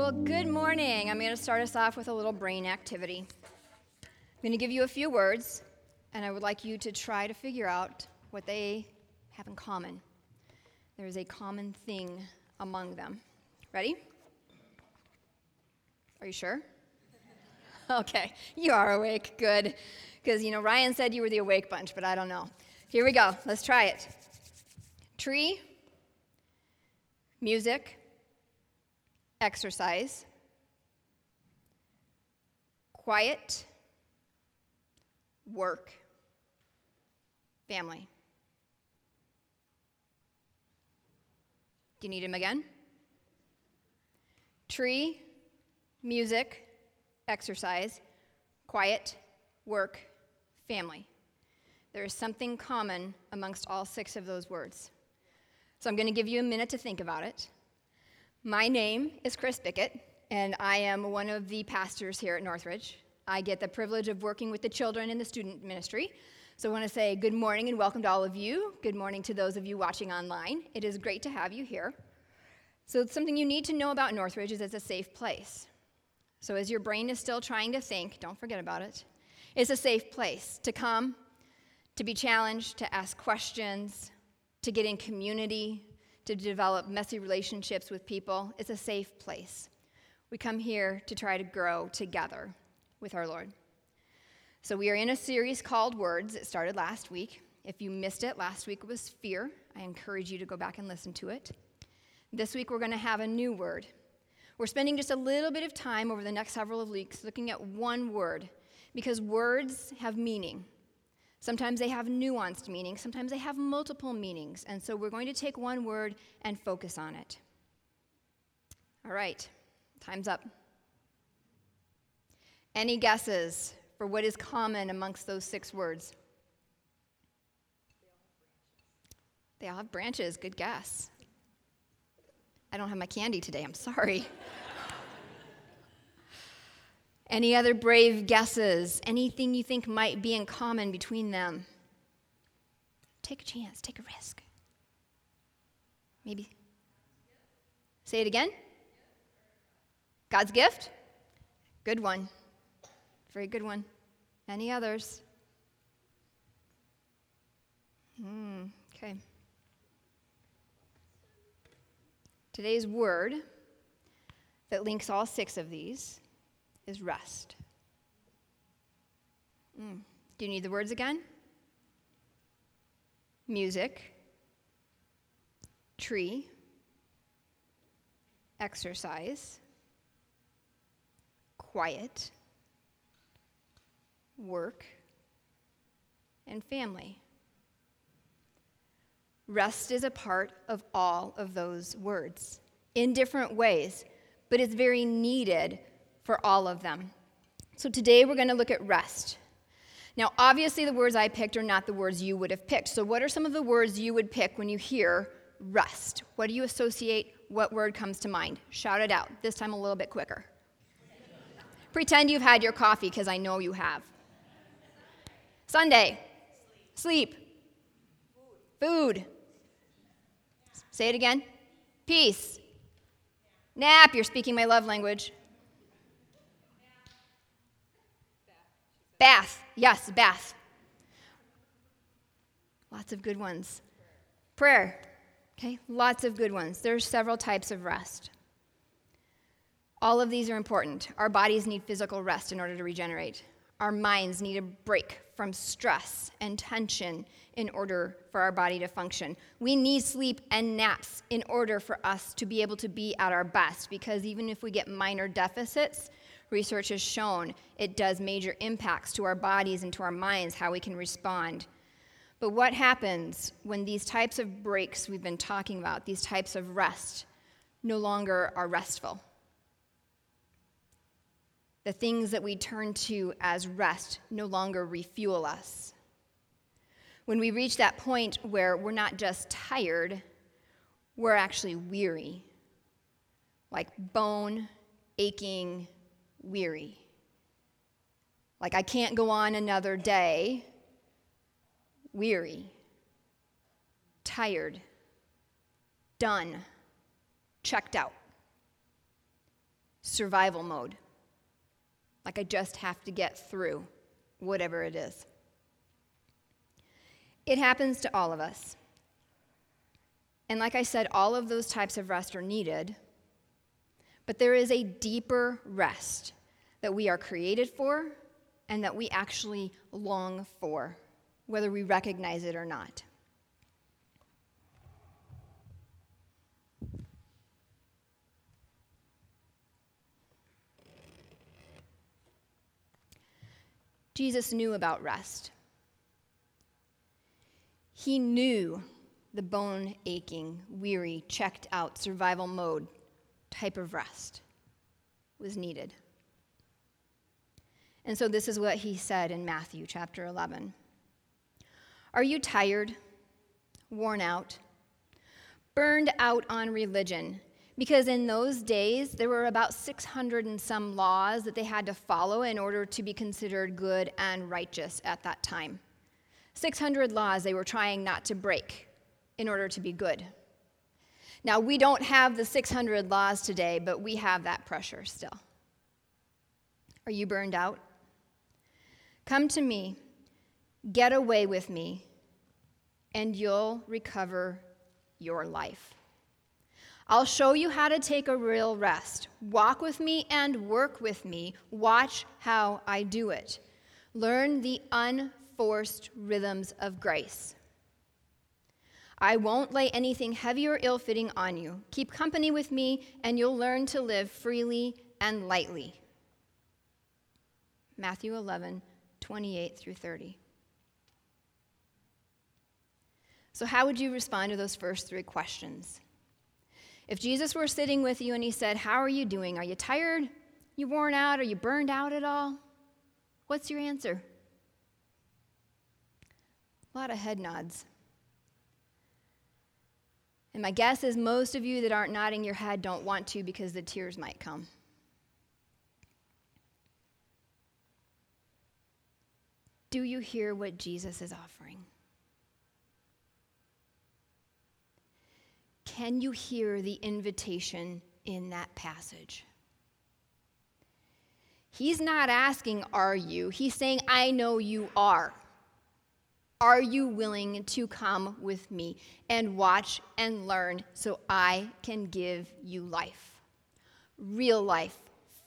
Well, good morning. I'm going to start us off with a little brain activity. I'm going to give you a few words, and I would like you to try to figure out what they have in common. There is a common thing among them. Ready? Are you sure? Okay, you are awake. Good. Because, you know, Ryan said you were the awake bunch, but I don't know. Here we go. Let's try it. Tree, music, exercise, quiet, work, family. Do you need him again? Tree, music, exercise, quiet, work, family. There is something common amongst all six of those words. So I'm going to give you a minute to think about it. My name is Chris Bickett, and I am one of the pastors here at Northridge. I get the privilege of working with the children in the student ministry. So I want to say good morning and welcome to all of you. Good morning to those of you watching online. It is great to have you here. So, something you need to know about Northridge is it's a safe place. So, as your brain is still trying to think, don't forget about it. It's a safe place to come, to be challenged, to ask questions, to get in community, to develop messy relationships with people. It's a safe place. We come here to try to grow together with our Lord. So, we are in a series called Words. It started last week. If you missed it, last week was fear. I encourage you to go back and listen to it. This week, we're going to have a new word. We're spending just a little bit of time over the next several weeks looking at one word because words have meaning. Sometimes they have nuanced meanings, sometimes they have multiple meanings. And so we're going to take one word and focus on it. All right, time's up. Any guesses for what is common amongst those six words? They all have branches. Good guess. I don't have my candy today. I'm sorry. Any other brave guesses? Anything you think might be in common between them? Take a chance, take a risk. Maybe. Say it again. God's gift? Good one. Very good one. Any others? Hmm, okay. Today's word that links all six of these is rest. Mm. Do you need the words again? Music, tree, exercise, quiet, work, and family. Rest is a part of all of those words in different ways, but it's very needed for all of them. So today we're going to look at rest. Now, obviously, the words I picked are not the words you would have picked. So, what are some of the words you would pick when you hear rest? What do you associate? What word comes to mind? Shout it out. This time a little bit quicker. Pretend you've had your coffee because I know you have. Sunday. Sleep. Food. Say it again. Peace. Nap. You're speaking my love language. Bath. Yes, bath. Lots of good ones. Prayer. Okay, lots of good ones. There's several types of rest. All of these are important. Our bodies need physical rest in order to regenerate. Our minds need a break from stress and tension in order for our body to function. We need sleep and naps in order for us to be able to be at our best because even if we get minor deficits, research has shown it does major impacts to our bodies and to our minds, how we can respond. But what happens when these types of breaks we've been talking about, these types of rest, no longer are restful? The things that we turn to as rest no longer refuel us. When we reach that point where we're not just tired, we're actually weary, like bone aching weary. Like, I can't go on another day. Weary, tired, done, checked out. survival mode. Like I just have to get through whatever it is. It happens to all of us. And like I said, all of those types of rest are needed. But there is a deeper rest that we are created for and that we actually long for, whether we recognize it or not. Jesus knew about rest. He knew the bone aching, weary, checked out survival mode type of rest was needed. And so this is what he said in Matthew chapter 11 Are you tired, worn out, burned out on religion? Because in those days, there were about 600 and some laws that they had to follow in order to be considered good and righteous at that time. 600 laws they were trying not to break in order to be good. Now, we don't have the 600 laws today, but we have that pressure still. Are you burned out? Come to me, get away with me, and you'll recover your life. I'll show you how to take a real rest. Walk with me and work with me. Watch how I do it. Learn the unforced rhythms of grace. I won't lay anything heavy or ill fitting on you. Keep company with me, and you'll learn to live freely and lightly. Matthew 11, 28 through 30. So, how would you respond to those first three questions? If Jesus were sitting with you and he said, How are you doing? Are you tired? You worn out? Are you burned out at all? What's your answer? A lot of head nods. And my guess is most of you that aren't nodding your head don't want to because the tears might come. Do you hear what Jesus is offering? Can you hear the invitation in that passage? He's not asking, Are you? He's saying, I know you are. Are you willing to come with me and watch and learn so I can give you life? Real life,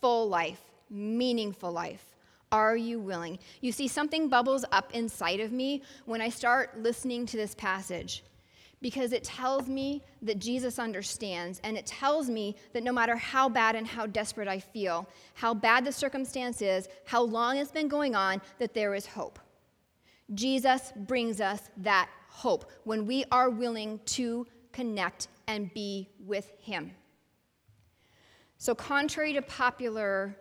full life, meaningful life. Are you willing? You see, something bubbles up inside of me when I start listening to this passage because it tells me that Jesus understands, and it tells me that no matter how bad and how desperate I feel, how bad the circumstance is, how long it's been going on, that there is hope. Jesus brings us that hope when we are willing to connect and be with Him. So, contrary to popular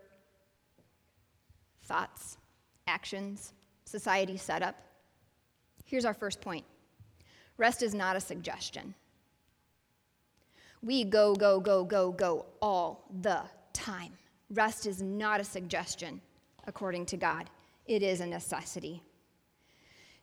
thoughts, actions, society setup, here's our first point Rest is not a suggestion. We go, go, go, go, go all the time. Rest is not a suggestion, according to God, it is a necessity.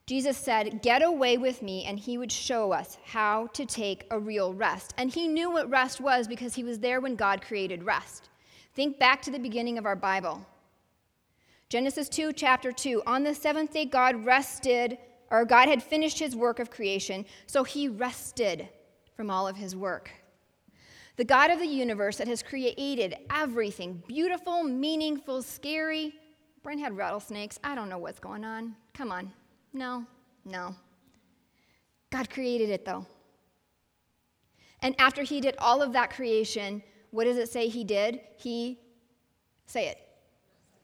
Jesus said, Get away with me, and he would show us how to take a real rest. And he knew what rest was because he was there when God created rest. Think back to the beginning of our Bible. Genesis 2, chapter 2. On the seventh day, God rested or God had finished his work of creation, so he rested from all of his work. The God of the universe that has created everything beautiful, meaningful, scary. Brent had rattlesnakes. I don't know what's going on. Come on. No, no. God created it though. And after he did all of that creation, what does it say he did? He, say it,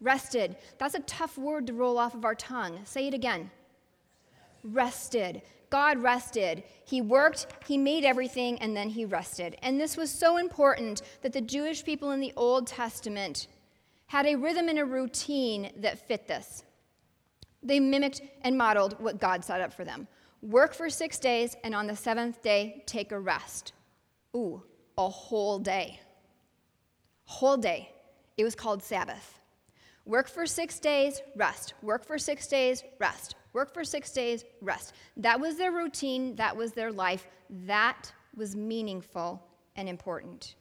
rested. That's a tough word to roll off of our tongue. Say it again rested. God rested. He worked, he made everything, and then he rested. And this was so important that the Jewish people in the Old Testament had a rhythm and a routine that fit this. They mimicked and modeled what God set up for them work for six days, and on the seventh day, take a rest. Ooh, a whole day. Whole day. It was called Sabbath. Work for six days, rest. Work for six days, rest work for six days, rest. That was their routine, that was their life, that was meaningful and important.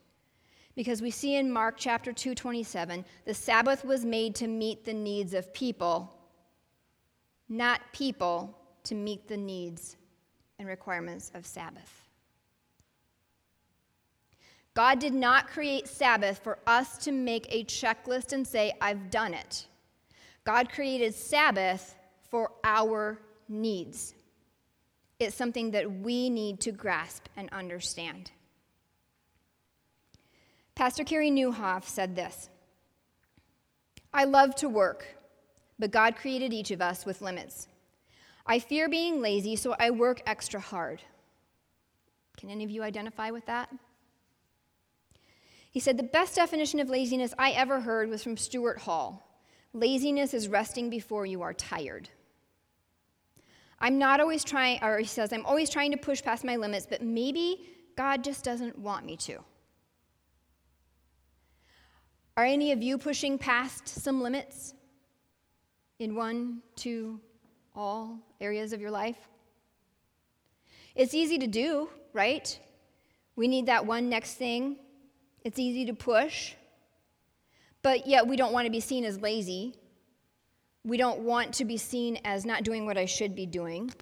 Because we see in Mark chapter 2, 27, the Sabbath was made to meet the needs of people, not people to meet the needs and requirements of Sabbath. God did not create Sabbath for us to make a checklist and say, I've done it. God created Sabbath for our needs. It's something that we need to grasp and understand. Pastor Carey Nieuwhof said this I love to work, but God created each of us with limits. I fear being lazy, so I work extra hard. Can any of you identify with that? He said, The best definition of laziness I ever heard was from Stuart Hall laziness is resting before you are tired. I'm not always trying, or he says, I'm always trying to push past my limits, but maybe God just doesn't want me to. Are any of you pushing past some limits in one, two, all areas of your life? It's easy to do, right? We need that one next thing. It's easy to push, but yet we don't want to be seen as lazy. We don't want to be seen as not doing what I should be doing.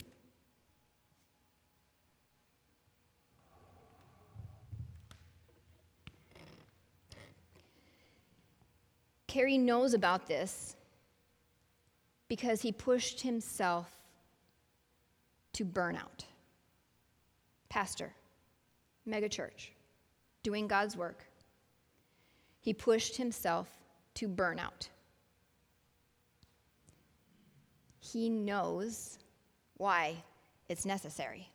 Carey knows about this because he pushed himself to burnout. Pastor, megachurch, doing God's work. He pushed himself to burnout. He knows why it's necessary.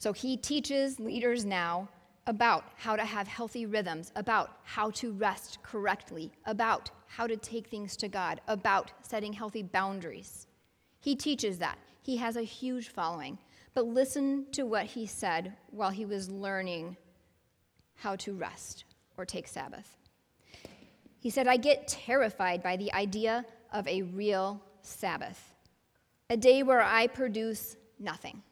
So he teaches leaders now about how to have healthy rhythms, about how to rest correctly, about how to take things to God, about setting healthy boundaries. He teaches that. He has a huge following. But listen to what he said while he was learning how to rest or take Sabbath. He said, I get terrified by the idea of a real Sabbath, a day where I produce nothing.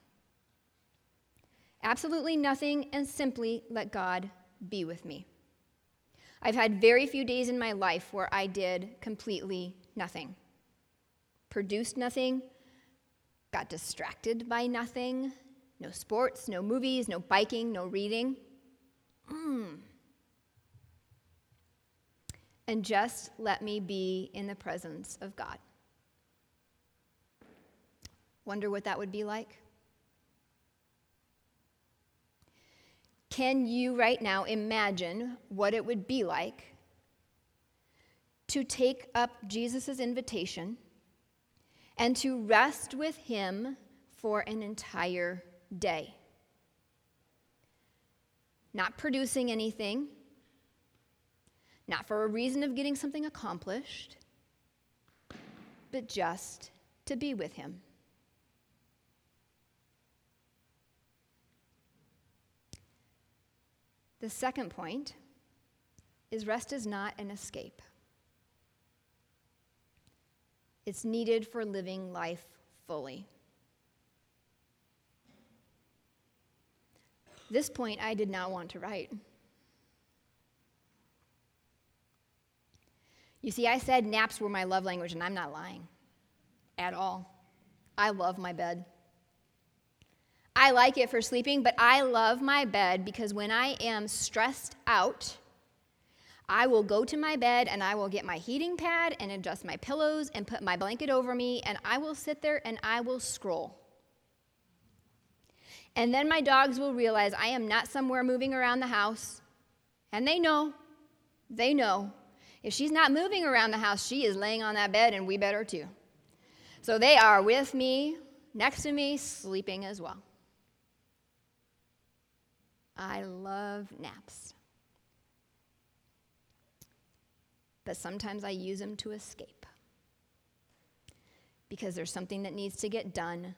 Absolutely nothing, and simply let God be with me. I've had very few days in my life where I did completely nothing, produced nothing, got distracted by nothing, no sports, no movies, no biking, no reading. Mm. And just let me be in the presence of God. Wonder what that would be like? Can you right now imagine what it would be like to take up Jesus' invitation and to rest with him for an entire day? Not producing anything, not for a reason of getting something accomplished, but just to be with him. The second point is rest is not an escape. It's needed for living life fully. This point I did not want to write. You see, I said naps were my love language, and I'm not lying at all. I love my bed. I like it for sleeping, but I love my bed because when I am stressed out, I will go to my bed and I will get my heating pad and adjust my pillows and put my blanket over me, and I will sit there and I will scroll. And then my dogs will realize I am not somewhere moving around the house, and they know, they know. If she's not moving around the house, she is laying on that bed, and we better too. So they are with me, next to me, sleeping as well. I love naps. But sometimes I use them to escape because there's something that needs to get done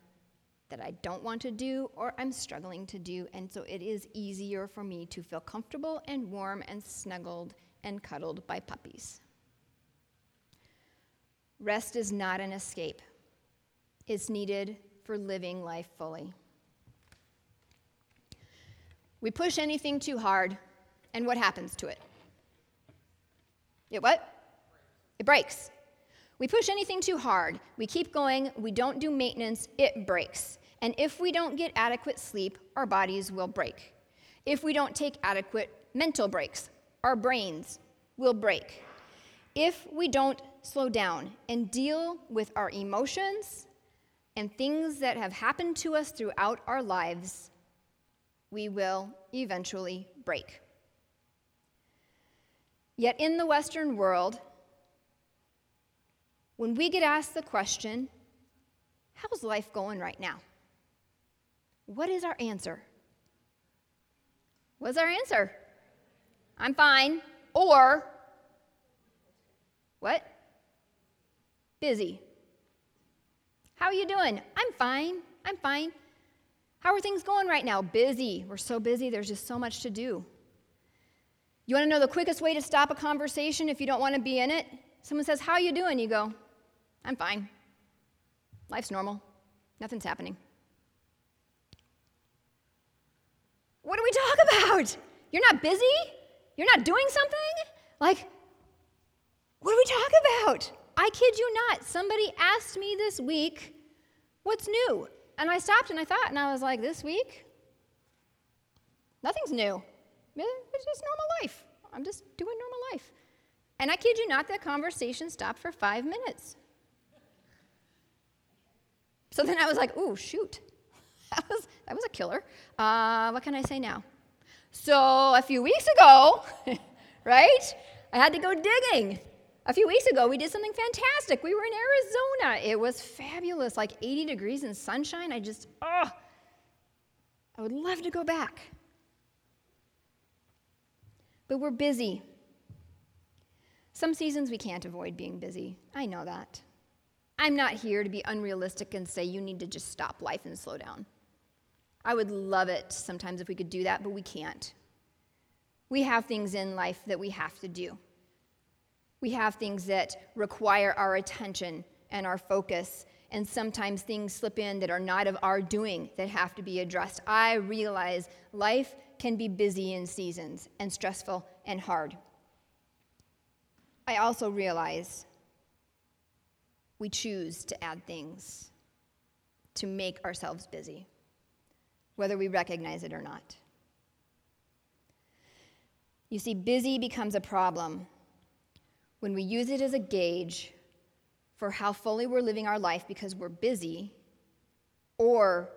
that I don't want to do or I'm struggling to do. And so it is easier for me to feel comfortable and warm and snuggled and cuddled by puppies. Rest is not an escape, it's needed for living life fully. We push anything too hard, And what happens to it? It what? It breaks. We push anything too hard, we keep going, we don't do maintenance, it breaks. And if we don't get adequate sleep, our bodies will break. If we don't take adequate mental breaks, our brains will break. If we don't slow down and deal with our emotions and things that have happened to us throughout our lives, we will eventually break. Yet in the Western world, when we get asked the question, How's life going right now? What is our answer? What's our answer? I'm fine. Or, what? Busy. How are you doing? I'm fine. I'm fine. How are things going right now? Busy. We're so busy, there's just so much to do. You want to know the quickest way to stop a conversation if you don't want to be in it? Someone says, How are you doing? You go, I'm fine. Life's normal. Nothing's happening. What do we talk about? You're not busy? You're not doing something? Like, what do we talk about? I kid you not. Somebody asked me this week, What's new? And I stopped and I thought, and I was like, This week? Nothing's new. It's just normal life. I'm just doing normal life. And I kid you not, that conversation stopped for five minutes. So then I was like, ooh, shoot. That was, that was a killer. Uh, what can I say now? So a few weeks ago, right, I had to go digging. A few weeks ago, we did something fantastic. We were in Arizona. It was fabulous, like 80 degrees and sunshine. I just, oh, I would love to go back. But we're busy. Some seasons we can't avoid being busy. I know that. I'm not here to be unrealistic and say you need to just stop life and slow down. I would love it sometimes if we could do that, but we can't. We have things in life that we have to do. We have things that require our attention and our focus, and sometimes things slip in that are not of our doing that have to be addressed. I realize life can be busy in seasons and stressful and hard. I also realize we choose to add things to make ourselves busy, whether we recognize it or not. You see, busy becomes a problem when we use it as a gauge for how fully we're living our life because we're busy, or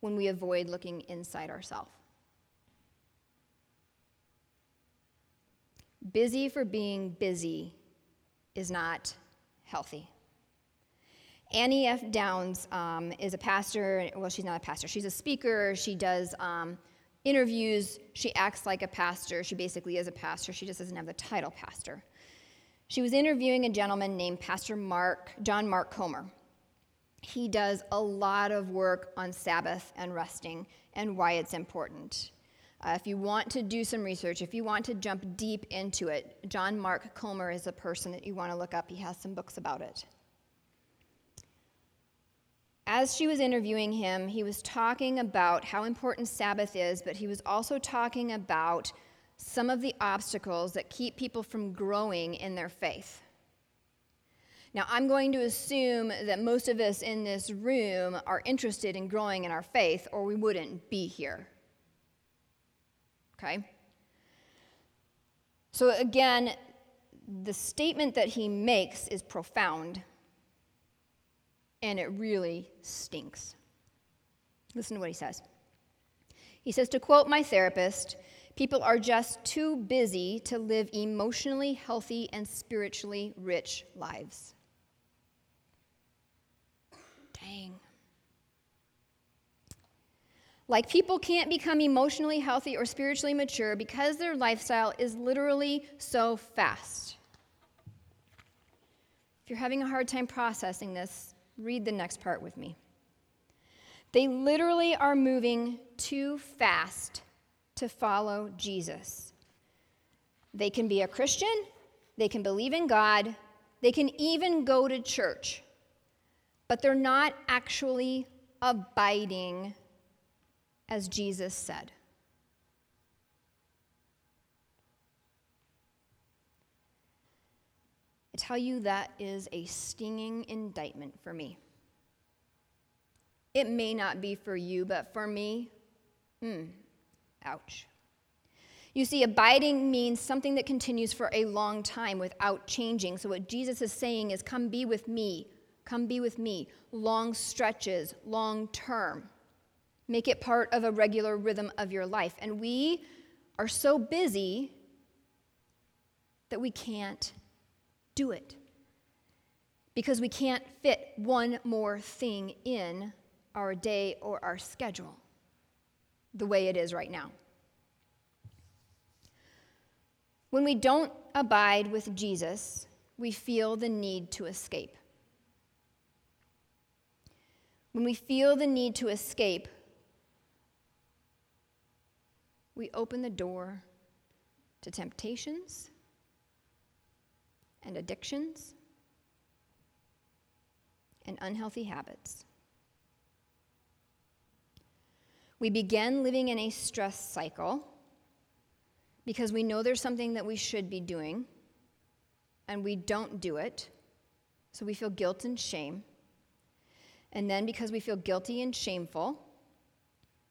when we avoid looking inside ourselves. Busy for being busy is not healthy. Annie F. Downs um, is a pastor. Well, she's not a pastor. She's a speaker. She does um, interviews. She acts like a pastor. She basically is a pastor. She just doesn't have the title pastor. She was interviewing a gentleman named Pastor Mark, John Mark Comer. He does a lot of work on Sabbath and resting and why it's important. Uh, if you want to do some research, if you want to jump deep into it, John Mark Comer is a person that you want to look up. He has some books about it as she was interviewing him, he was talking about how important Sabbath is, but he was also talking about some of the obstacles that keep people from growing in their faith. Now, I'm going to assume that most of us in this room are interested in growing in our faith, or we wouldn't be here. Okay? So, again, the statement that he makes is profound and it really stinks. Listen to what he says. He says, to quote my therapist, people are just too busy to live emotionally healthy and spiritually rich lives. Dang. Like people can't become emotionally healthy or spiritually mature because their lifestyle is literally so fast. If you're having a hard time processing this, Read the next part with me. They literally are moving too fast to follow Jesus. They can be a Christian, they can believe in God, they can even go to church, but they're not actually abiding as Jesus said. I tell you, that is a stinging indictment for me. It may not be for you, but for me, hmm ouch. You see, abiding means something that continues for a long time without changing. So, what Jesus is saying is, Come be with me. Come be with me. Long stretches, long term. Make it part of a regular rhythm of your life. And we are so busy that we can't do it because we can't fit one more thing in our day or our schedule the way it is right now. When we don't abide with Jesus, we feel the need to escape. When we feel the need to escape, we open the door to temptations and addictions and unhealthy habits. We begin living in a stress cycle because we know there's something that we should be doing and we don't do it. So we feel guilt and shame. And then because we feel guilty and shameful,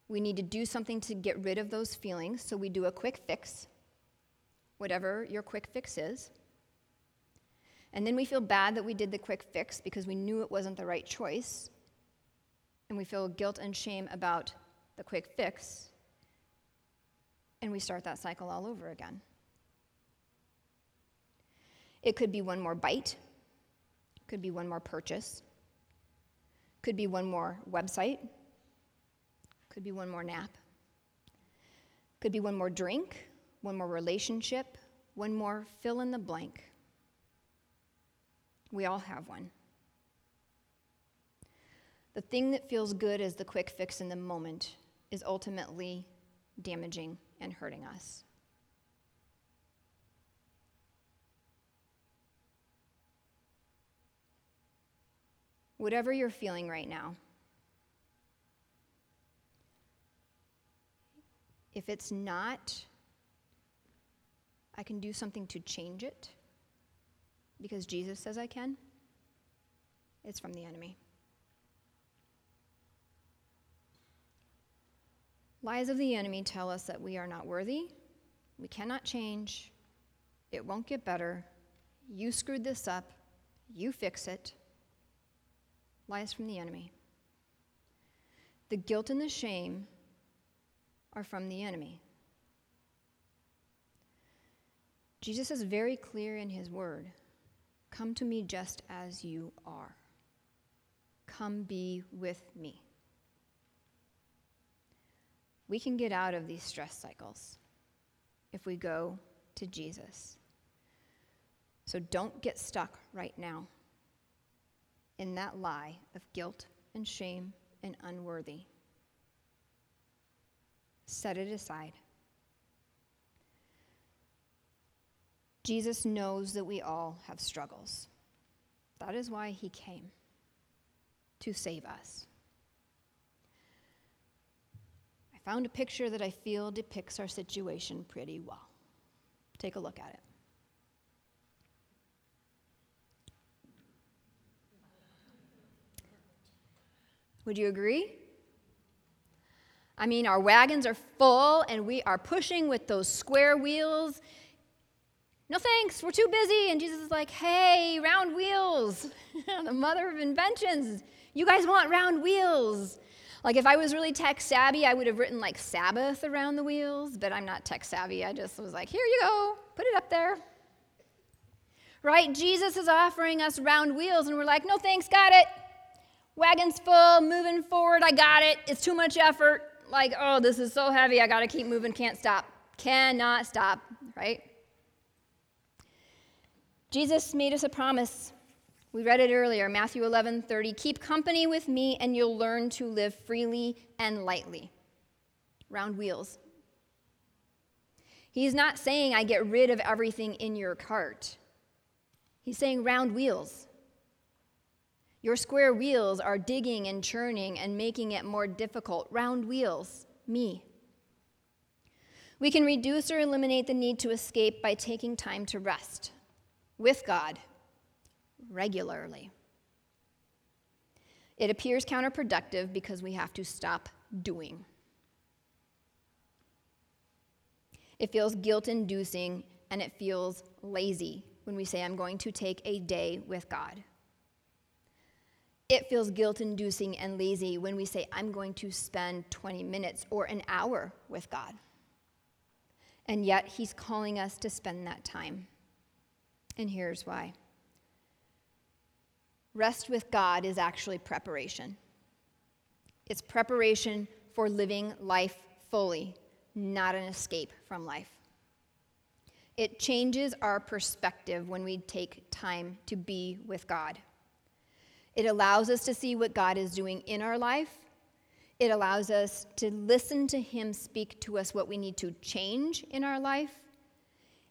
we need to do something to get rid of those feelings. So we do a quick fix, whatever your quick fix is. And then we feel bad that we did the quick fix because we knew it wasn't the right choice. And we feel guilt and shame about the quick fix and we start that cycle all over again. It could be one more bite, could be one more purchase, could be one more website, could be one more nap, could be one more drink, one more relationship, one more fill in the blank. We all have one. The thing that feels good is the quick fix in the moment is ultimately damaging and hurting us. Whatever you're feeling right now, if it's not, I can do something to change it because Jesus says I can, it's from the enemy. Lies of the enemy tell us that we are not worthy, we cannot change, it won't get better, you screwed this up, you fix it. Lies from the enemy. The guilt and the shame are from the enemy. Jesus is very clear in his word Come to me just as you are. Come be with me we can get out of these stress cycles if we go to Jesus. So don't get stuck right now in that lie of guilt and shame and unworthy. Set it aside. Jesus knows that we all have struggles. That is why he came to save us. Found a picture that I feel depicts our situation pretty well. Take a look at it. Would you agree? I mean, our wagons are full and we are pushing with those square wheels. No thanks, we're too busy. And Jesus is like, hey, round wheels, the mother of inventions. You guys want round wheels. Like if I was really tech savvy, I would have written like Sabbath around the wheels, but I'm not tech savvy. I just was like, here you go, put it up there. Right? Jesus is offering us round wheels, and we're like, no thanks, got it. Wagon's full, moving forward, I got it. It's too much effort. Like, oh, this is so heavy, I gotta keep moving, can't stop. Cannot stop, right? Jesus made us a promise we read it earlier, Matthew 11 30. Keep company with me, and you'll learn to live freely and lightly. Round wheels. He's not saying, I get rid of everything in your cart. He's saying, round wheels. Your square wheels are digging and churning and making it more difficult. Round wheels, me. We can reduce or eliminate the need to escape by taking time to rest with God regularly. It appears counterproductive because we have to stop doing. It feels guilt inducing and it feels lazy when we say, I'm going to take a day with God. It feels guilt inducing and lazy when we say, I'm going to spend 20 minutes or an hour with God. And yet, He's calling us to spend that time. And here's why rest with God is actually preparation. It's preparation for living life fully, not an escape from life. It changes our perspective when we take time to be with God. It allows us to see what God is doing in our life. It allows us to listen to Him speak to us what we need to change in our life.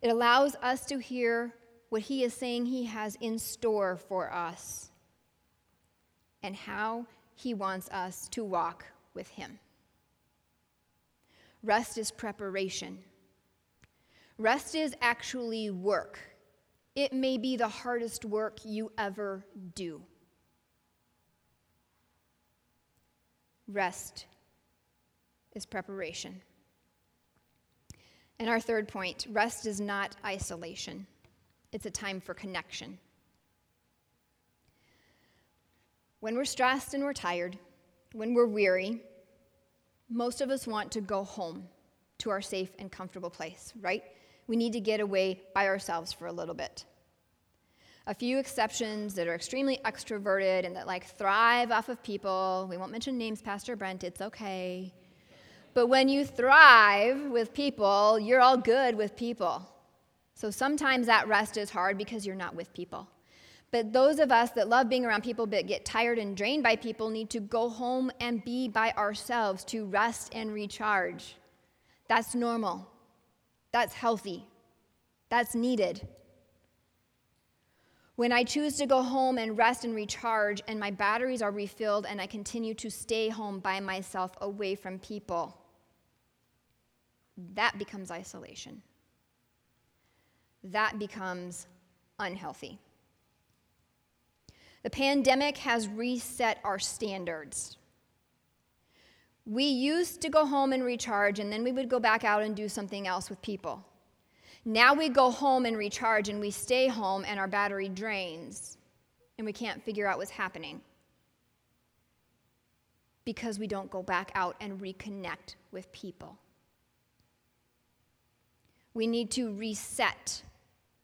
It allows us to hear what He is saying He has in store for us and how He wants us to walk with Him. Rest is preparation. Rest is actually work. It may be the hardest work you ever do. Rest is preparation. And our third point rest is not isolation, it's a time for connection. When we're stressed and we're tired, when we're weary, most of us want to go home to our safe and comfortable place, right? We need to get away by ourselves for a little bit a few exceptions that are extremely extroverted and that like thrive off of people. We won't mention names, Pastor Brent, it's okay. But when you thrive with people, you're all good with people. So sometimes that rest is hard because you're not with people. But those of us that love being around people but get tired and drained by people need to go home and be by ourselves to rest and recharge. That's normal. That's healthy. That's needed. When I choose to go home and rest and recharge, and my batteries are refilled, and I continue to stay home by myself away from people, that becomes isolation. That becomes unhealthy. The pandemic has reset our standards. We used to go home and recharge, and then we would go back out and do something else with people. Now we go home and recharge, and we stay home, and our battery drains, and we can't figure out what's happening because we don't go back out and reconnect with people. We need to reset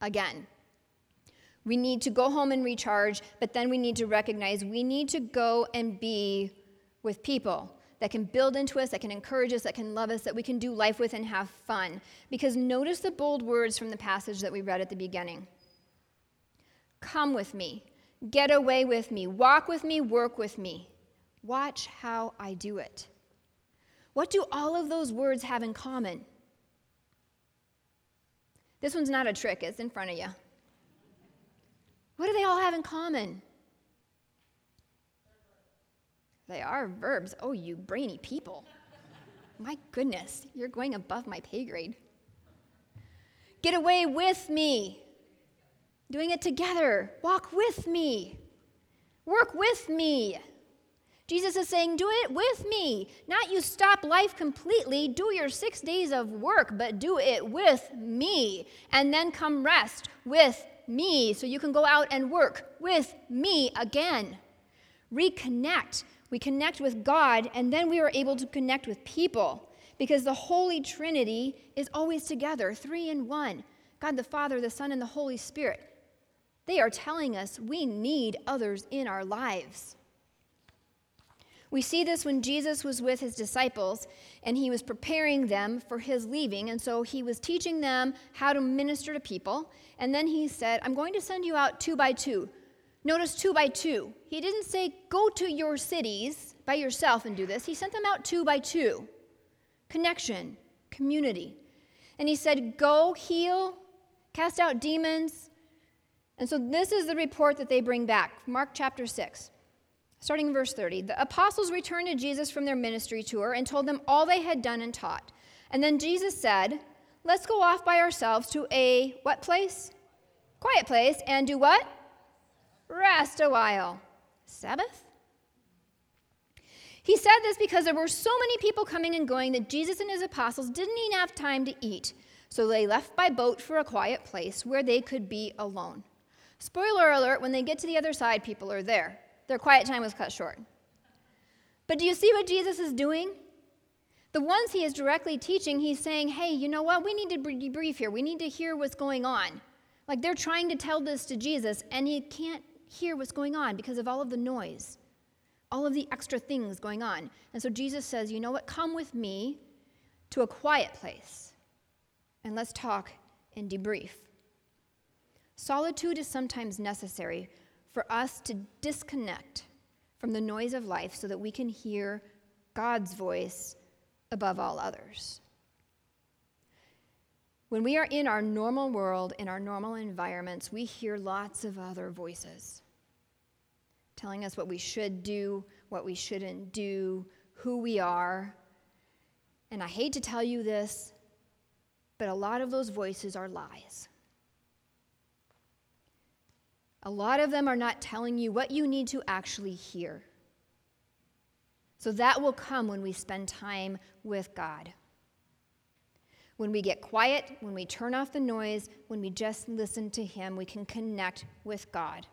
again. We need to go home and recharge, but then we need to recognize we need to go and be with people that can build into us, that can encourage us, that can love us, that we can do life with and have fun. Because notice the bold words from the passage that we read at the beginning Come with me, get away with me, walk with me, work with me. Watch how I do it. What do all of those words have in common? This one's not a trick, it's in front of you. What do they all have in common? They are verbs. Oh, you brainy people. My goodness, you're going above my pay grade. Get away with me. Doing it together. Walk with me. Work with me. Jesus is saying, Do it with me. Not you stop life completely. Do your six days of work, but do it with me. And then come rest with me so you can go out and work with me again. Reconnect we connect with God, and then we are able to connect with people because the Holy Trinity is always together, three in one God the Father, the Son, and the Holy Spirit. They are telling us we need others in our lives. We see this when Jesus was with his disciples and he was preparing them for his leaving. And so he was teaching them how to minister to people. And then he said, I'm going to send you out two by two. Notice two by two. He didn't say, go to your cities by yourself and do this. He sent them out two by two. Connection, community. And he said, go heal, cast out demons. And so this is the report that they bring back Mark chapter 6, starting in verse 30. The apostles returned to Jesus from their ministry tour and told them all they had done and taught. And then Jesus said, Let's go off by ourselves to a what place? Quiet place and do what? rest a while. Sabbath? He said this because there were so many people coming and going that Jesus and his apostles didn't even have time to eat. So they left by boat for a quiet place where they could be alone. Spoiler alert when they get to the other side, people are there. Their quiet time was cut short. But do you see what Jesus is doing? The ones he is directly teaching, he's saying, hey, you know what? We need to debrief here. We need to hear what's going on. Like they're trying to tell this to Jesus, and he can't hear what's going on because of all of the noise all of the extra things going on. And so Jesus says, You know what? Come with me to a quiet place and let's talk and debrief. Solitude is sometimes necessary for us to disconnect from the noise of life so that we can hear God's voice above all others. When we are in our normal world, in our normal environments, we hear lots of other voices telling us what we should do, what we shouldn't do, who we are. And I hate to tell you this, but a lot of those voices are lies. A lot of them are not telling you what you need to actually hear. So that will come when we spend time with God. When we get quiet, when we turn off the noise, when we just listen to Him, we can connect with God.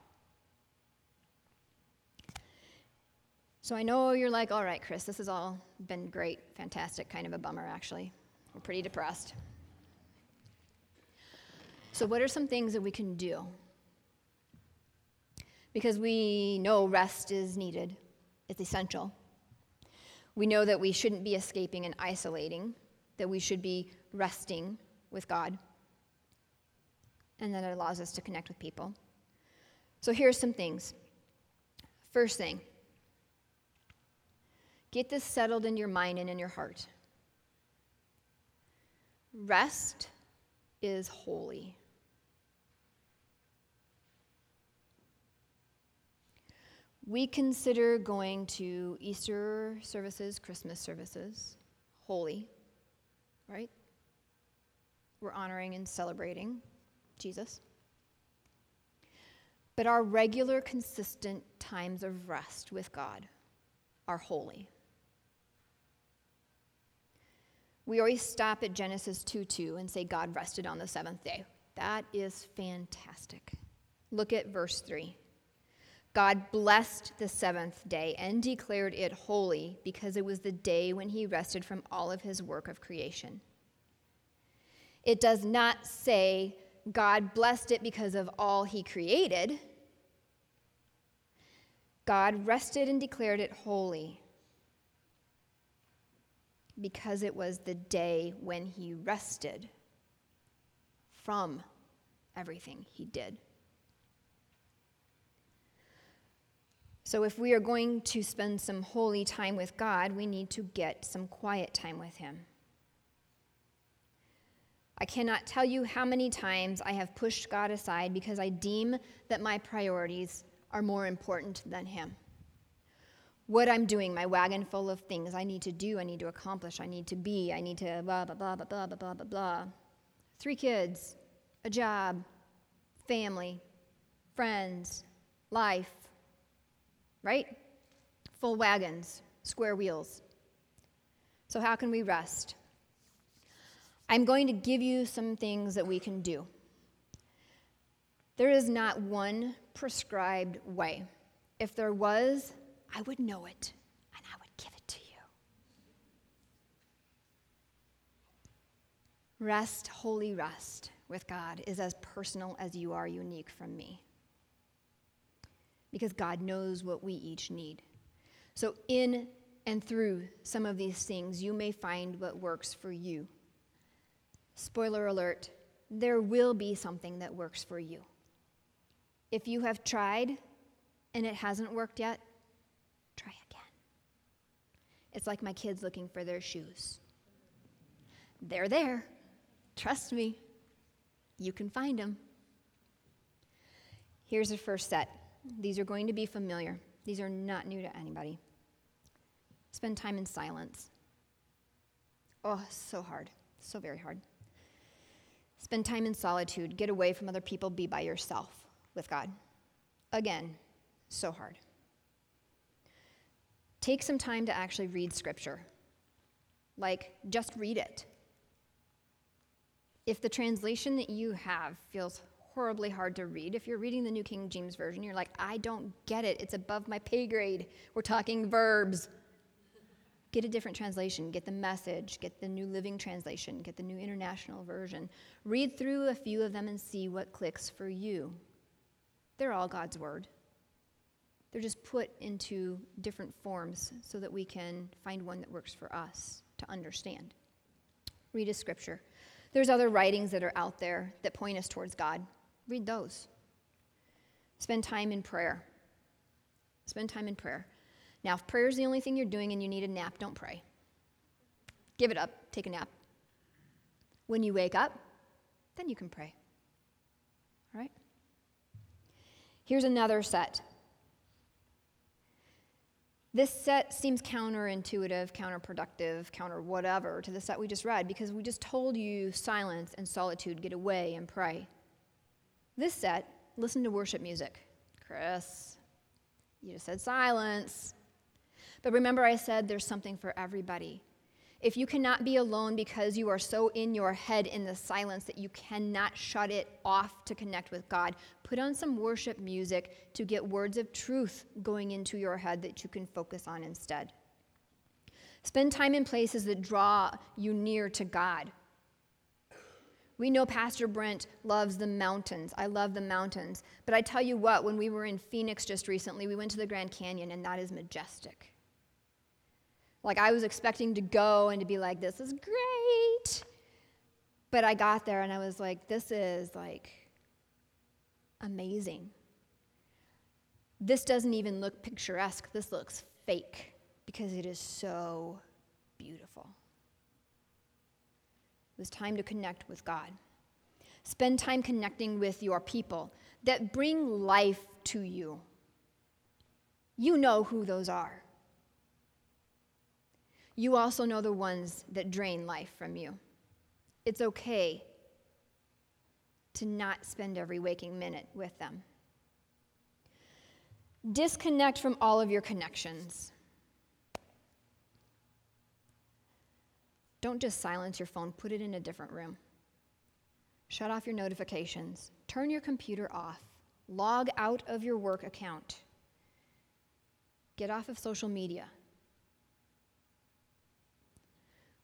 So I know you're like, all right, Chris, this has all been great, fantastic, kind of a bummer, actually. We're pretty depressed. So, what are some things that we can do? Because we know rest is needed, it's essential. We know that we shouldn't be escaping and isolating, that we should be resting with God, and that it allows us to connect with people. So, here are some things. First thing, Get this settled in your mind and in your heart. Rest is holy. We consider going to Easter services, Christmas services, holy, right? We're honoring and celebrating Jesus. But our regular, consistent times of rest with God are holy. We always stop at Genesis 2 2 and say God rested on the seventh day. That is fantastic. Look at verse 3. God blessed the seventh day and declared it holy because it was the day when he rested from all of his work of creation. It does not say God blessed it because of all he created. God rested and declared it holy because it was the day when he rested from everything he did. So, if we are going to spend some holy time with God, we need to get some quiet time with Him. I cannot tell you how many times I have pushed God aside because I deem that my priorities are more important than Him. What I'm doing, my wagon full of things I need to do, I need to accomplish, I need to be, I need to blah, blah, blah, blah, blah, blah, blah, blah. Three kids, a job, family, friends, life right? Full wagons, square wheels. So, how can we rest? I'm going to give you some things that we can do. There is not one prescribed way. If there was, I would know it and I would give it to you. Rest, holy rest with God, is as personal as you are unique from me. Because God knows what we each need. So, in and through some of these things, you may find what works for you. Spoiler alert, there will be something that works for you. If you have tried and it hasn't worked yet, Try again. It's like my kids looking for their shoes. They're there. Trust me. You can find them. Here's the first set. These are going to be familiar. These are not new to anybody. Spend time in silence. Oh, so hard. So very hard. Spend time in solitude. Get away from other people. Be by yourself with God. Again, so hard. Take some time to actually read Scripture. Like, just read it. If the translation that you have feels horribly hard to read, if you're reading the New King James Version, you're like, I don't get it. It's above my pay grade. We're talking verbs. Get a different translation. Get the message. Get the New Living Translation. Get the New International Version. Read through a few of them and see what clicks for you. They're all God's Word. They're just put into different forms so that we can find one that works for us to understand. Read a scripture. There's other writings that are out there that point us towards God. Read those. Spend time in prayer. Spend time in prayer. Now, if prayer is the only thing you're doing and you need a nap, don't pray. Give it up, take a nap. When you wake up, then you can pray. All right? Here's another set this set seems counterintuitive, counterproductive, counter whatever to the set we just read because we just told you silence and solitude, get away and pray. This set, listen to worship music. Chris, you just said silence. But remember, I said there's something for everybody. If you cannot be alone because you are so in your head in the silence that you cannot shut it off to connect with God, put on some worship music to get words of truth going into your head that you can focus on instead. Spend time in places that draw you near to God. We know Pastor Brent loves the mountains. I love the mountains. But I tell you what, when we were in Phoenix just recently, we went to the Grand Canyon, and that is majestic. Like I was expecting to go and to be like, this is great. But I got there and I was like, this is like amazing. This doesn't even look picturesque. This looks fake because it is so beautiful. It was time to connect with God. Spend time connecting with your people that bring life to you. You know who those are you also know the ones that drain life from you. It's okay to not spend every waking minute with them. Disconnect from all of your connections. Don't just silence your phone, put it in a different room. Shut off your notifications. Turn your computer off. Log out of your work account. Get off of social media.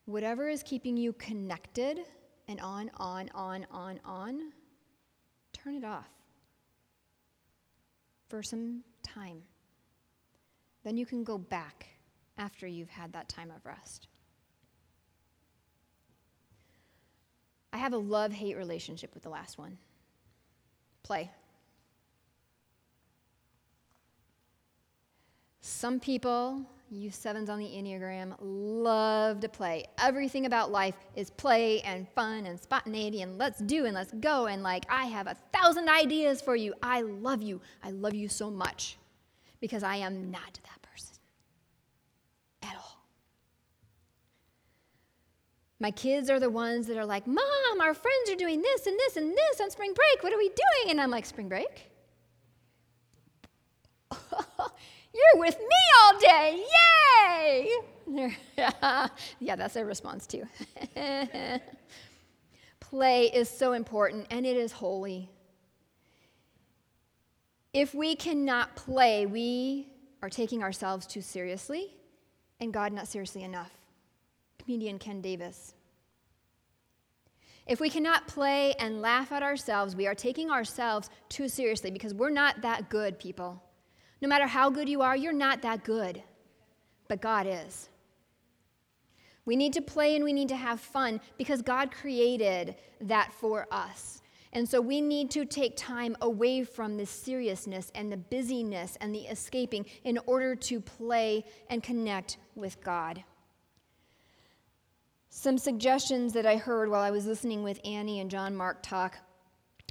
Whatever is keeping you connected and on, on, on, on, on, turn it off for some time. Then you can go back after you've had that time of rest. I have a love hate relationship with the last one play. Some people you sevens on the Enneagram love to play. Everything about life is play and fun and spontaneity and let's do and let's go. And like, I have a thousand ideas for you. I love you. I love you so much because I am not that person at all. My kids are the ones that are like, Mom, our friends are doing this and this and this on spring break. What are we doing? And I'm like, Spring break? You're with me all day. Yay! yeah, that's their response too. Play is so important and it is holy. If we cannot play, we are taking ourselves too seriously and God not seriously enough. Comedian Ken Davis. If we cannot play and laugh at ourselves, we are taking ourselves too seriously because we're not that good, people. No matter how good you are, you're not that good, but God is. We need to play and we need to have fun because God created that for us. And so we need to take time away from the seriousness and the busyness and the escaping in order to play and connect with God. Some suggestions that I heard while I was listening with Annie and John Mark talk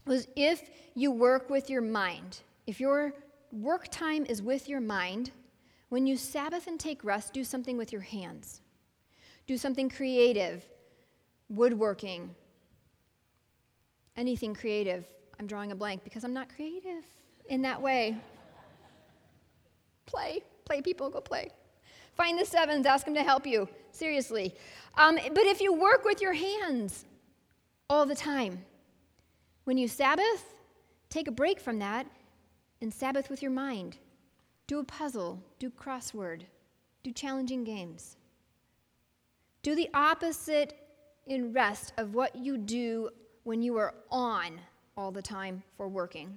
was if you work with your mind, if you're work time is with your mind. When you Sabbath and take rest, do something with your hands. Do something creative, woodworking, anything creative. I'm drawing a blank because I'm not creative. in that way. Play, play, people, go play. Find the sevens, ask them to help you. Seriously. Um, but if you work with your hands all the time, when you Sabbath, take a break from that and Sabbath with your mind. Do a puzzle, do crossword, do challenging games. Do the opposite in rest of what you do when you are on all the time for working.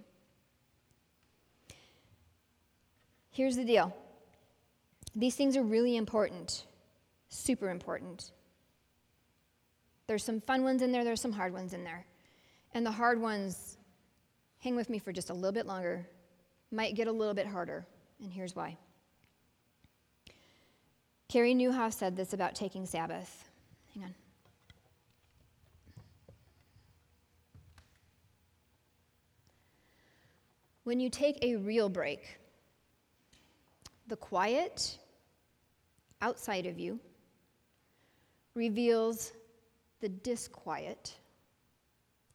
Here's the deal these things are really important, super important. There's some fun ones in there, there's some hard ones in there. And the hard ones, hang with me for just a little bit longer, might get a little bit harder. And here's why. Carey Nieuwhof said this about taking Sabbath. Hang on. When you take a real break, the quiet outside of you reveals the disquiet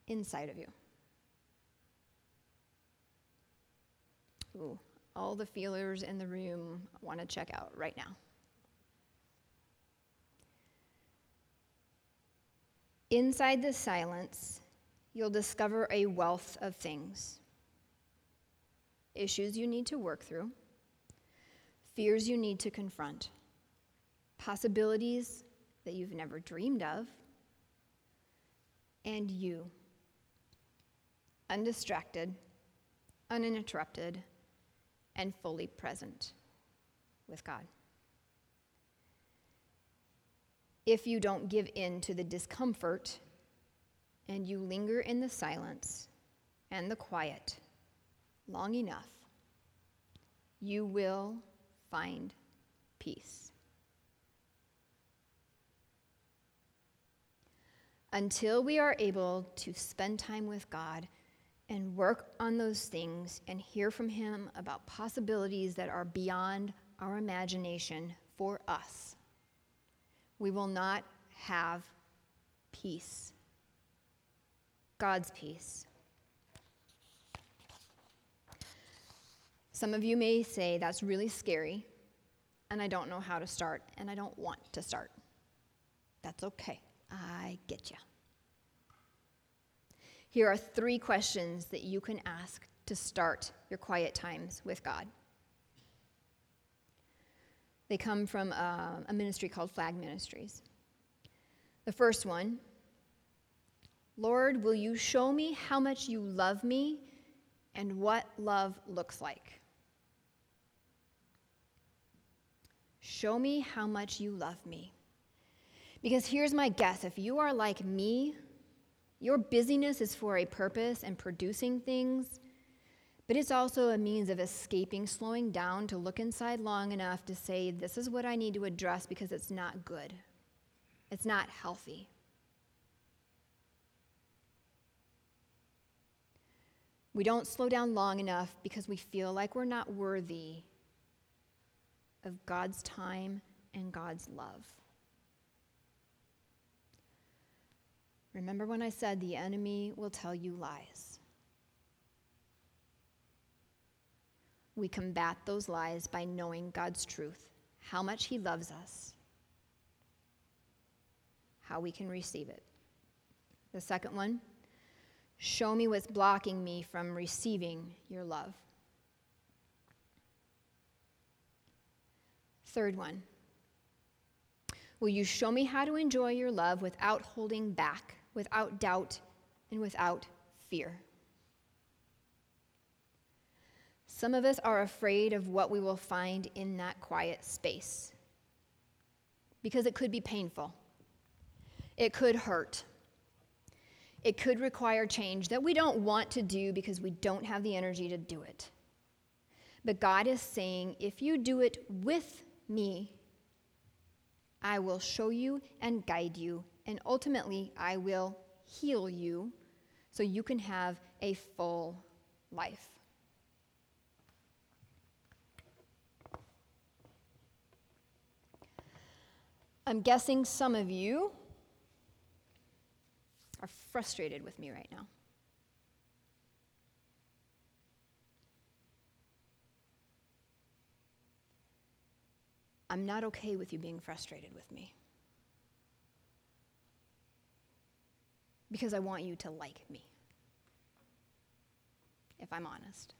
inside of you. Ooh, all the feelers in the room want to check out right now. Inside the silence, you'll discover a wealth of things issues you need to work through, fears you need to confront, possibilities that you've never dreamed of, and you, undistracted, uninterrupted, and fully present with God. If you don't give in to the discomfort and you linger in the silence and the quiet long enough, you will find peace. Until we are able to spend time with God and work on those things and hear from Him about possibilities that are beyond our imagination for us, we will not have peace. God's peace. Some of you may say, that's really scary, and I don't know how to start, and I don't want to start. That's okay. I get you. Here are three questions that you can ask to start your quiet times with God. They come from a, a ministry called Flag Ministries. The first one Lord, will you show me how much you love me and what love looks like? Show me how much you love me. Because here's my guess if you are like me, your busyness is for a purpose and producing things, but it's also a means of escaping, slowing down to look inside long enough to say, This is what I need to address because it's not good. It's not healthy. We don't slow down long enough because we feel like we're not worthy of God's time and God's love. Remember when I said the enemy will tell you lies? We combat those lies by knowing God's truth, how much He loves us, how we can receive it. The second one, show me what's blocking me from receiving your love. Third one, will you show me how to enjoy your love without holding back? Without doubt, and without fear. Some of us are afraid of what we will find in that quiet space because it could be painful, it could hurt. It could require change that we don't want to do because we don't have the energy to do it. But God is saying, if you do it with me, I will show you and guide you and ultimately I will heal you so you can have a full life. I'm guessing some of you are frustrated with me right now. I'm not okay with you being frustrated with me. Because I want you to like me, if I'm honest.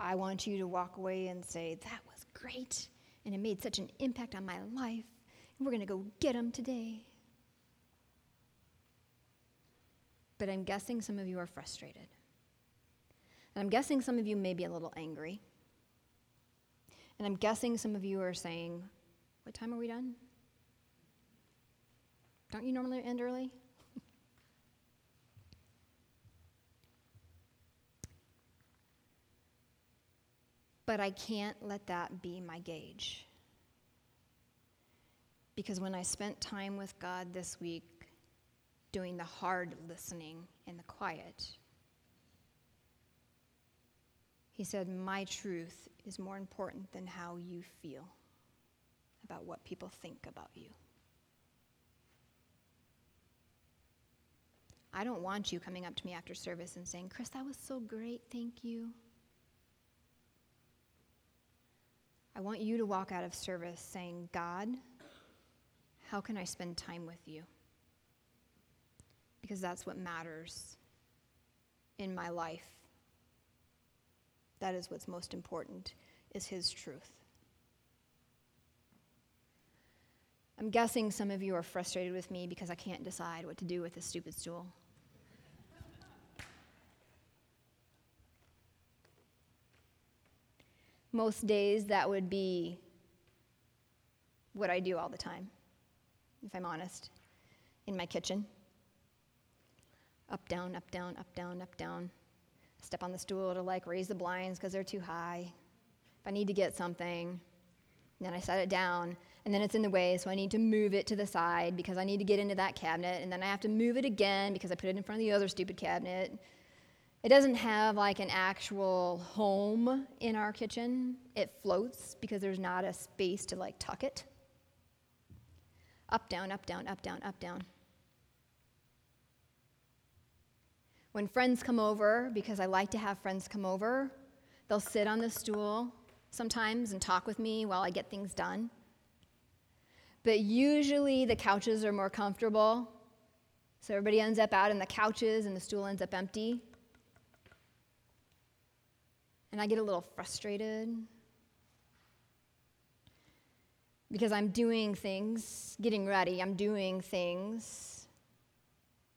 I want you to walk away and say, That was great, and it made such an impact on my life, and we're going to go get him today. But I'm guessing some of you are frustrated. And I'm guessing some of you may be a little angry. And I'm guessing some of you are saying, What time are we done? Don't you normally end early? but I can't let that be my gauge. Because when I spent time with God this week doing the hard listening in the quiet, he said, My truth is more important than how you feel about what people think about you. I don't want you coming up to me after service and saying, Chris, that was so great, thank you. I want you to walk out of service saying, God, how can I spend time with you? Because that's what matters in my life that is what's most important, is his truth. I'm guessing some of you are frustrated with me because I can't decide what to do with this stupid stool. Most days, that would be what I do all the time, if I'm honest, in my kitchen. Up, down, up, down, up, down, up, down step on the stool to like raise the blinds because they're too high. If I need to get something, then I set it down, and then it's in the way, so I need to move it to the side because I need to get into that cabinet, and then I have to move it again because I put it in front of the other stupid cabinet. It doesn't have like an actual home in our kitchen. It floats because there's not a space to like tuck it. Up, down, up, down, up, down, up, down. When friends come over, because I like to have friends come over, they'll sit on the stool sometimes and talk with me while I get things done. But usually the couches are more comfortable. So everybody ends up out in the couches and the stool ends up empty. And I get a little frustrated because I'm doing things, getting ready, I'm doing things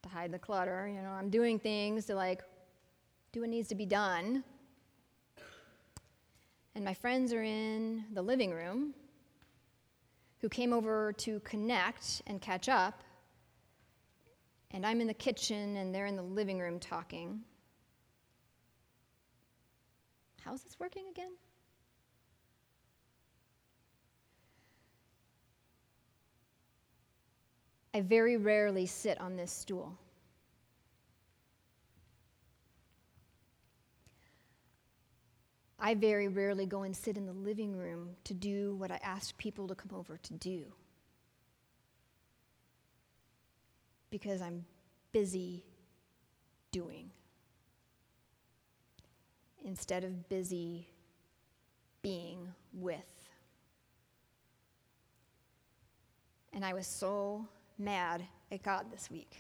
to hide the clutter. You know, I'm doing things to like do what needs to be done. And my friends are in the living room who came over to connect and catch up. And I'm in the kitchen and they're in the living room talking. How's this working again? I very rarely sit on this stool. I very rarely go and sit in the living room to do what I ask people to come over to do. Because I'm busy doing instead of busy being with. And I was so mad at God this week.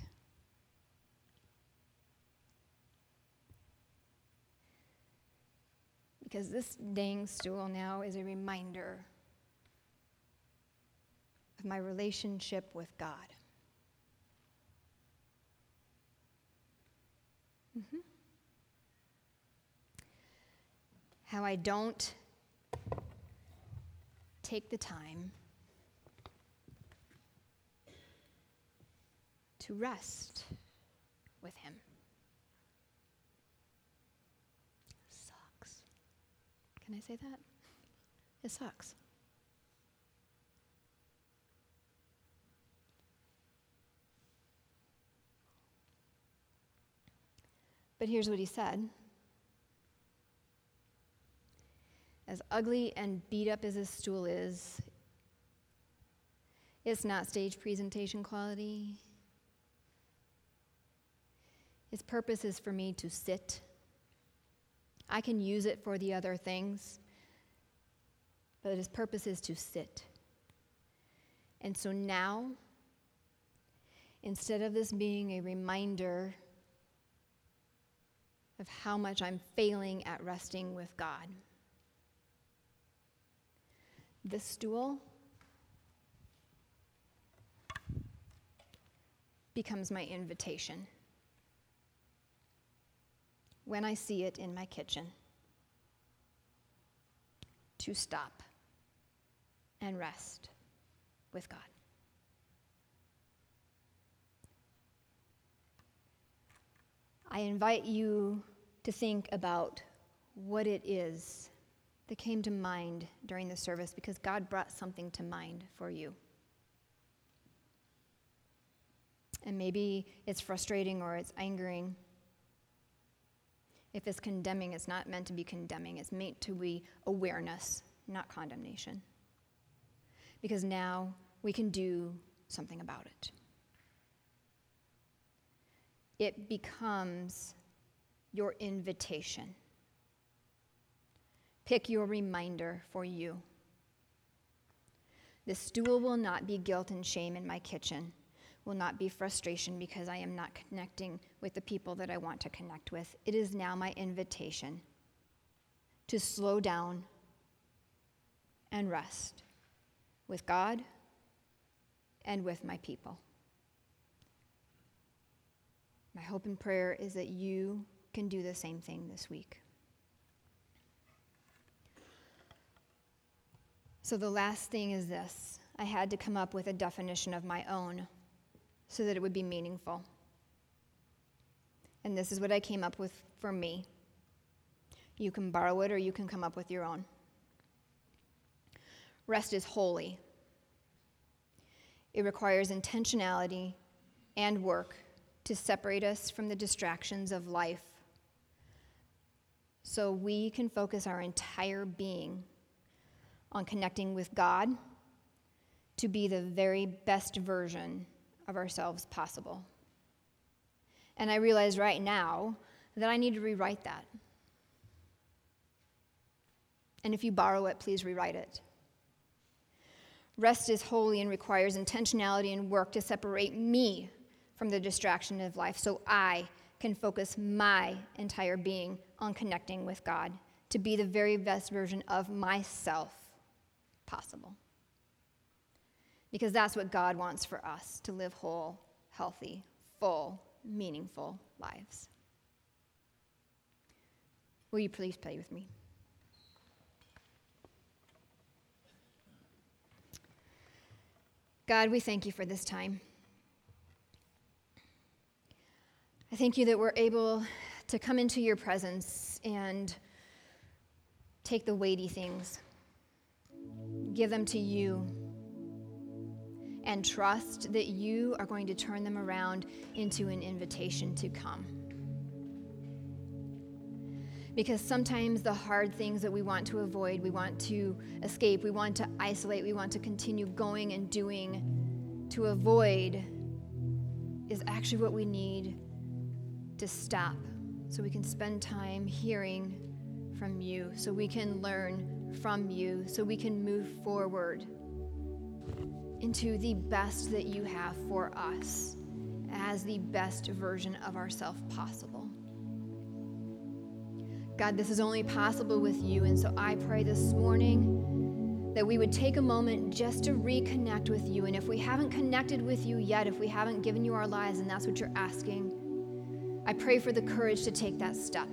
Because this dang stool now is a reminder of my relationship with God. Mm-hmm. How I don't take the time to rest with Him. Sucks. Can I say that? It sucks. But here's what he said. As ugly and beat up as this stool is, it's not stage presentation quality. Its purpose is for me to sit. I can use it for the other things, but its purpose is to sit. And so now, instead of this being a reminder of how much I'm failing at resting with God, this stool becomes my invitation when I see it in my kitchen to stop and rest with God. I invite you to think about what it is that came to mind during the service because God brought something to mind for you. And maybe it's frustrating or it's angering. If it's condemning, it's not meant to be condemning, it's meant to be awareness, not condemnation. Because now we can do something about it. It becomes your invitation. Pick your reminder for you. The stool will not be guilt and shame in my kitchen will not be frustration because I am not connecting with the people that I want to connect with. It is now my invitation to slow down and rest with God and with my people. My hope and prayer is that you can do the same thing this week. So, the last thing is this I had to come up with a definition of my own so that it would be meaningful. And this is what I came up with for me. You can borrow it or you can come up with your own. Rest is holy. It requires intentionality and work to separate us from the distractions of life so we can focus our entire being on connecting with God to be the very best version of ourselves possible. And I realize right now that I need to rewrite that. And if you borrow it, please rewrite it. Rest is holy and requires intentionality and work to separate me from the distraction of life so I can focus my entire being on connecting with God to be the very best version of myself possible because that's what God wants for us to live whole, healthy, full, meaningful lives. Will you please pray with me? God, we thank you for this time. I thank you that we're able to come into your presence and take the weighty things, give them to you and trust that you are going to turn them around into an invitation to come. Because sometimes the hard things that we want to avoid, we want to escape, we want to isolate, we want to continue going and doing to avoid is actually what we need to stop so we can spend time hearing from you, so we can learn from you, so we can move forward into the best that you have for us as the best version of ourselves possible. God, this is only possible with you, and so I pray this morning that we would take a moment just to reconnect with you. And if we haven't connected with you yet, if we haven't given you our lives, and that's what you're asking, I pray for the courage to take that step.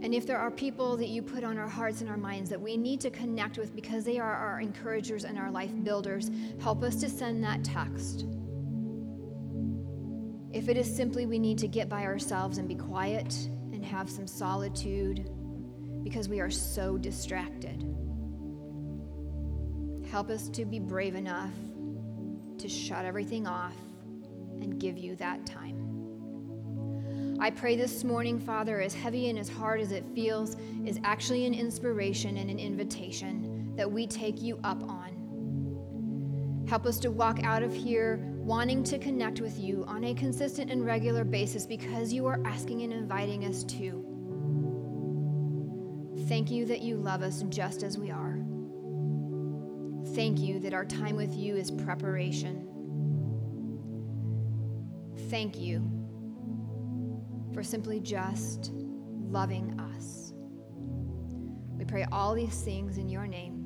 And if there are people that you put on our hearts and our minds that we need to connect with because they are our encouragers and our life builders, help us to send that text. If it is simply we need to get by ourselves and be quiet and have some solitude because we are so distracted, help us to be brave enough to shut everything off and give you that time. I pray this morning, Father, as heavy and as hard as it feels, is actually an inspiration and an invitation that we take you up on. Help us to walk out of here wanting to connect with you on a consistent and regular basis because you are asking and inviting us to. Thank you that you love us just as we are. Thank you that our time with you is preparation. Thank you for simply just loving us. We pray all these things in your name.